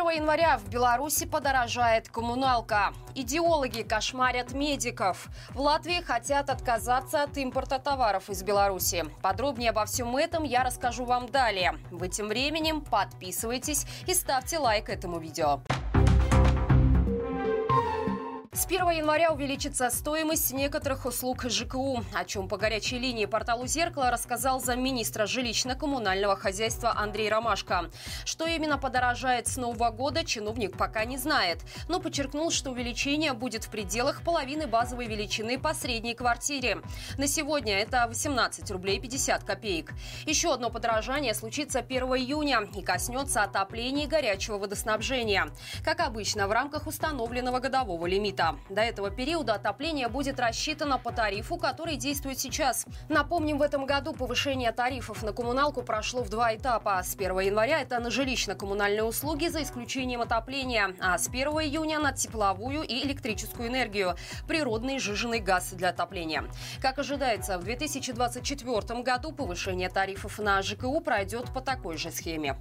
1 января в Беларуси подорожает коммуналка. Идеологи кошмарят медиков. В Латвии хотят отказаться от импорта товаров из Беларуси. Подробнее обо всем этом я расскажу вам далее. Вы тем временем подписывайтесь и ставьте лайк этому видео. С 1 января увеличится стоимость некоторых услуг ЖКУ, о чем по горячей линии порталу «Зеркало» рассказал замминистра жилищно-коммунального хозяйства Андрей Ромашко. Что именно подорожает с нового года, чиновник пока не знает, но подчеркнул, что увеличение будет в пределах половины базовой величины по средней квартире. На сегодня это 18 рублей 50 копеек. Еще одно подорожание случится 1 июня и коснется отопления и горячего водоснабжения. Как обычно, в рамках установленного годового лимита. До этого периода отопление будет рассчитано по тарифу, который действует сейчас. Напомним, в этом году повышение тарифов на коммуналку прошло в два этапа. С 1 января это на жилищно-коммунальные услуги за исключением отопления, а с 1 июня на тепловую и электрическую энергию, природный сжиженный газ для отопления. Как ожидается, в 2024 году повышение тарифов на ЖКУ пройдет по такой же схеме.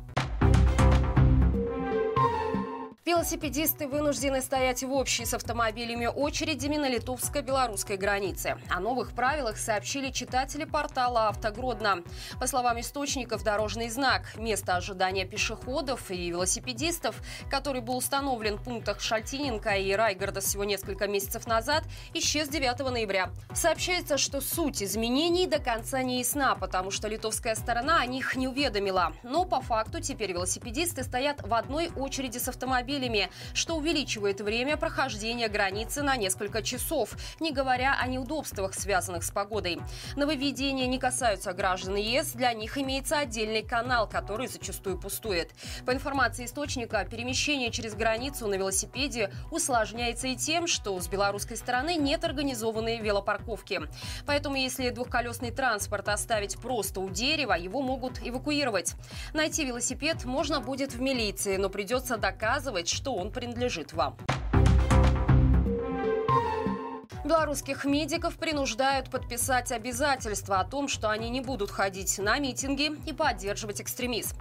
Велосипедисты вынуждены стоять в общей с автомобилями очередями на литовско-белорусской границе. О новых правилах сообщили читатели портала «Автогродно». По словам источников, дорожный знак «Место ожидания пешеходов и велосипедистов», который был установлен в пунктах Шальтиненко и Райгорода всего несколько месяцев назад, исчез 9 ноября. Сообщается, что суть изменений до конца не ясна, потому что литовская сторона о них не уведомила. Но по факту теперь велосипедисты стоят в одной очереди с автомобилями автомобилями, что увеличивает время прохождения границы на несколько часов, не говоря о неудобствах, связанных с погодой. Нововведения не касаются граждан ЕС, для них имеется отдельный канал, который зачастую пустует. По информации источника, перемещение через границу на велосипеде усложняется и тем, что с белорусской стороны нет организованной велопарковки. Поэтому, если двухколесный транспорт оставить просто у дерева, его могут эвакуировать. Найти велосипед можно будет в милиции, но придется доказывать, что он принадлежит вам. Белорусских медиков принуждают подписать обязательства о том, что они не будут ходить на митинги и поддерживать экстремизм.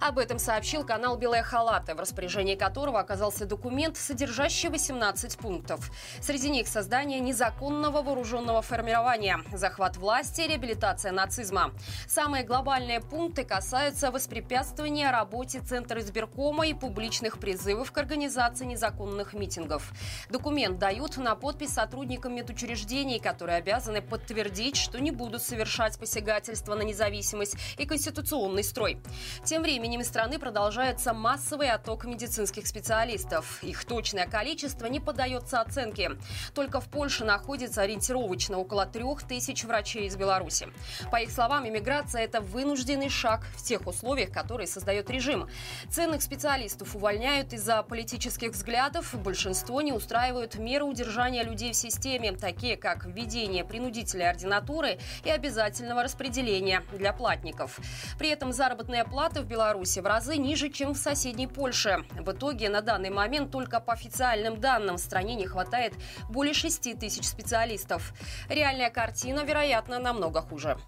Об этом сообщил канал «Белая халата», в распоряжении которого оказался документ, содержащий 18 пунктов. Среди них создание незаконного вооруженного формирования, захват власти, реабилитация нацизма. Самые глобальные пункты касаются воспрепятствования работе Центра избиркома и публичных призывов к организации незаконных митингов. Документ дают на подпись сотрудникам медучреждений, которые обязаны подтвердить, что не будут совершать посягательства на независимость и конституционный строй. Тем временем из страны продолжается массовый отток медицинских специалистов. Их точное количество не поддается оценке. Только в Польше находится ориентировочно около трех тысяч врачей из Беларуси. По их словам, иммиграция – это вынужденный шаг в тех условиях, которые создает режим. Ценных специалистов увольняют из-за политических взглядов. Большинство не устраивают меры удержания людей в системе, такие как введение принудительной ординатуры и обязательного распределения для платников. При этом заработные платы в Беларуси в разы ниже, чем в соседней Польше. В итоге на данный момент только по официальным данным в стране не хватает более 6 тысяч специалистов. Реальная картина, вероятно, намного хуже.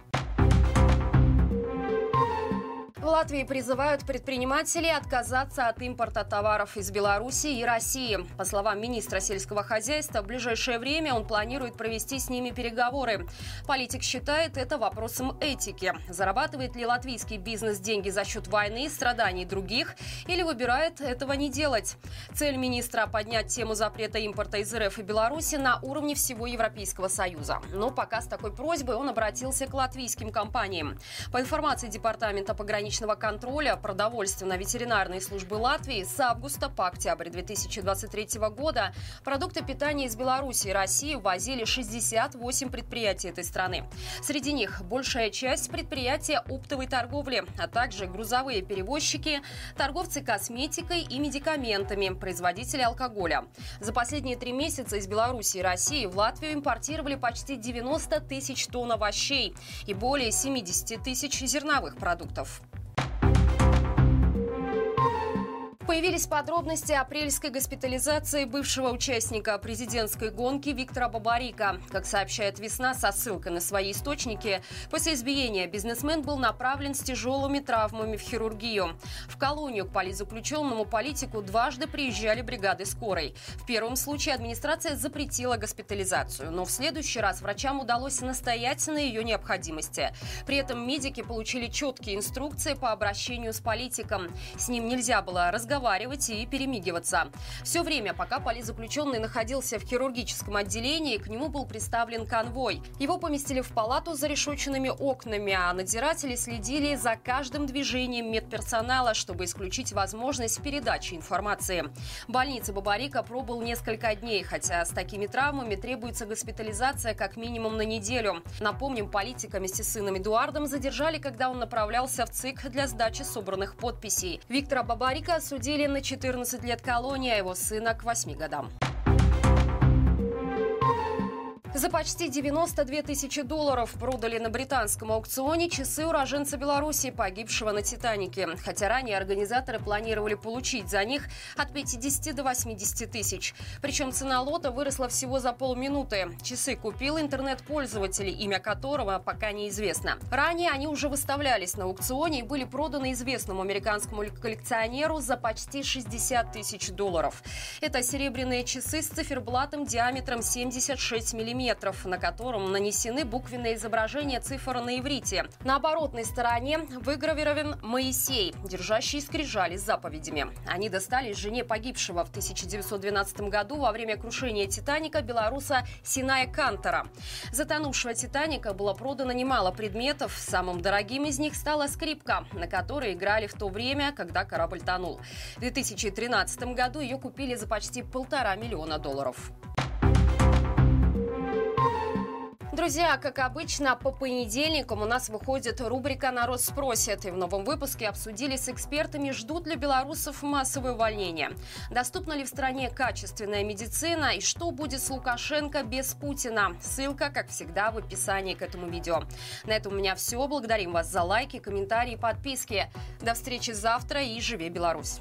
Латвии призывают предпринимателей отказаться от импорта товаров из Беларуси и России. По словам министра сельского хозяйства, в ближайшее время он планирует провести с ними переговоры. Политик считает это вопросом этики. Зарабатывает ли латвийский бизнес деньги за счет войны и страданий других или выбирает этого не делать? Цель министра – поднять тему запрета импорта из РФ и Беларуси на уровне всего Европейского Союза. Но пока с такой просьбой он обратился к латвийским компаниям. По информации Департамента пограничного граничного контроля продовольственно-ветеринарной службы Латвии с августа по октябрь 2023 года продукты питания из Беларуси и России ввозили 68 предприятий этой страны. Среди них большая часть предприятия оптовой торговли, а также грузовые перевозчики, торговцы косметикой и медикаментами, производители алкоголя. За последние три месяца из Беларуси и России в Латвию импортировали почти 90 тысяч тонн овощей и более 70 тысяч зерновых продуктов. Появились подробности апрельской госпитализации бывшего участника президентской гонки Виктора Бабарика. Как сообщает «Весна» со ссылкой на свои источники, после избиения бизнесмен был направлен с тяжелыми травмами в хирургию. В колонию к политзаключенному политику дважды приезжали бригады скорой. В первом случае администрация запретила госпитализацию, но в следующий раз врачам удалось настоять на ее необходимости. При этом медики получили четкие инструкции по обращению с политиком. С ним нельзя было разговаривать разговаривать и перемигиваться. Все время, пока политзаключенный находился в хирургическом отделении, к нему был представлен конвой. Его поместили в палату за решетченными окнами, а надзиратели следили за каждым движением медперсонала, чтобы исключить возможность передачи информации. В больнице Бабарика пробыл несколько дней, хотя с такими травмами требуется госпитализация как минимум на неделю. Напомним, политика вместе с сыном Эдуардом задержали, когда он направлялся в ЦИК для сдачи собранных подписей. Виктора Бабарика осудили осудили на 14 лет колонии, а его сына к 8 годам. За почти 92 тысячи долларов продали на британском аукционе часы уроженца Беларуси, погибшего на «Титанике». Хотя ранее организаторы планировали получить за них от 50 до 80 тысяч. Причем цена лота выросла всего за полминуты. Часы купил интернет-пользователь, имя которого пока неизвестно. Ранее они уже выставлялись на аукционе и были проданы известному американскому коллекционеру за почти 60 тысяч долларов. Это серебряные часы с циферблатом диаметром 76 миллиметров метров, на котором нанесены буквенные изображения цифр на иврите. На оборотной стороне выгравирован Моисей, держащий скрижали с заповедями. Они достались жене погибшего в 1912 году во время крушения «Титаника» белоруса Синая Кантора. Затонувшего «Титаника» было продано немало предметов. Самым дорогим из них стала скрипка, на которой играли в то время, когда корабль тонул. В 2013 году ее купили за почти полтора миллиона долларов. Друзья, как обычно, по понедельникам у нас выходит рубрика «Народ спросит». И в новом выпуске обсудили с экспертами, ждут ли белорусов массовое увольнение. Доступна ли в стране качественная медицина и что будет с Лукашенко без Путина. Ссылка, как всегда, в описании к этому видео. На этом у меня все. Благодарим вас за лайки, комментарии, подписки. До встречи завтра и живи Беларусь!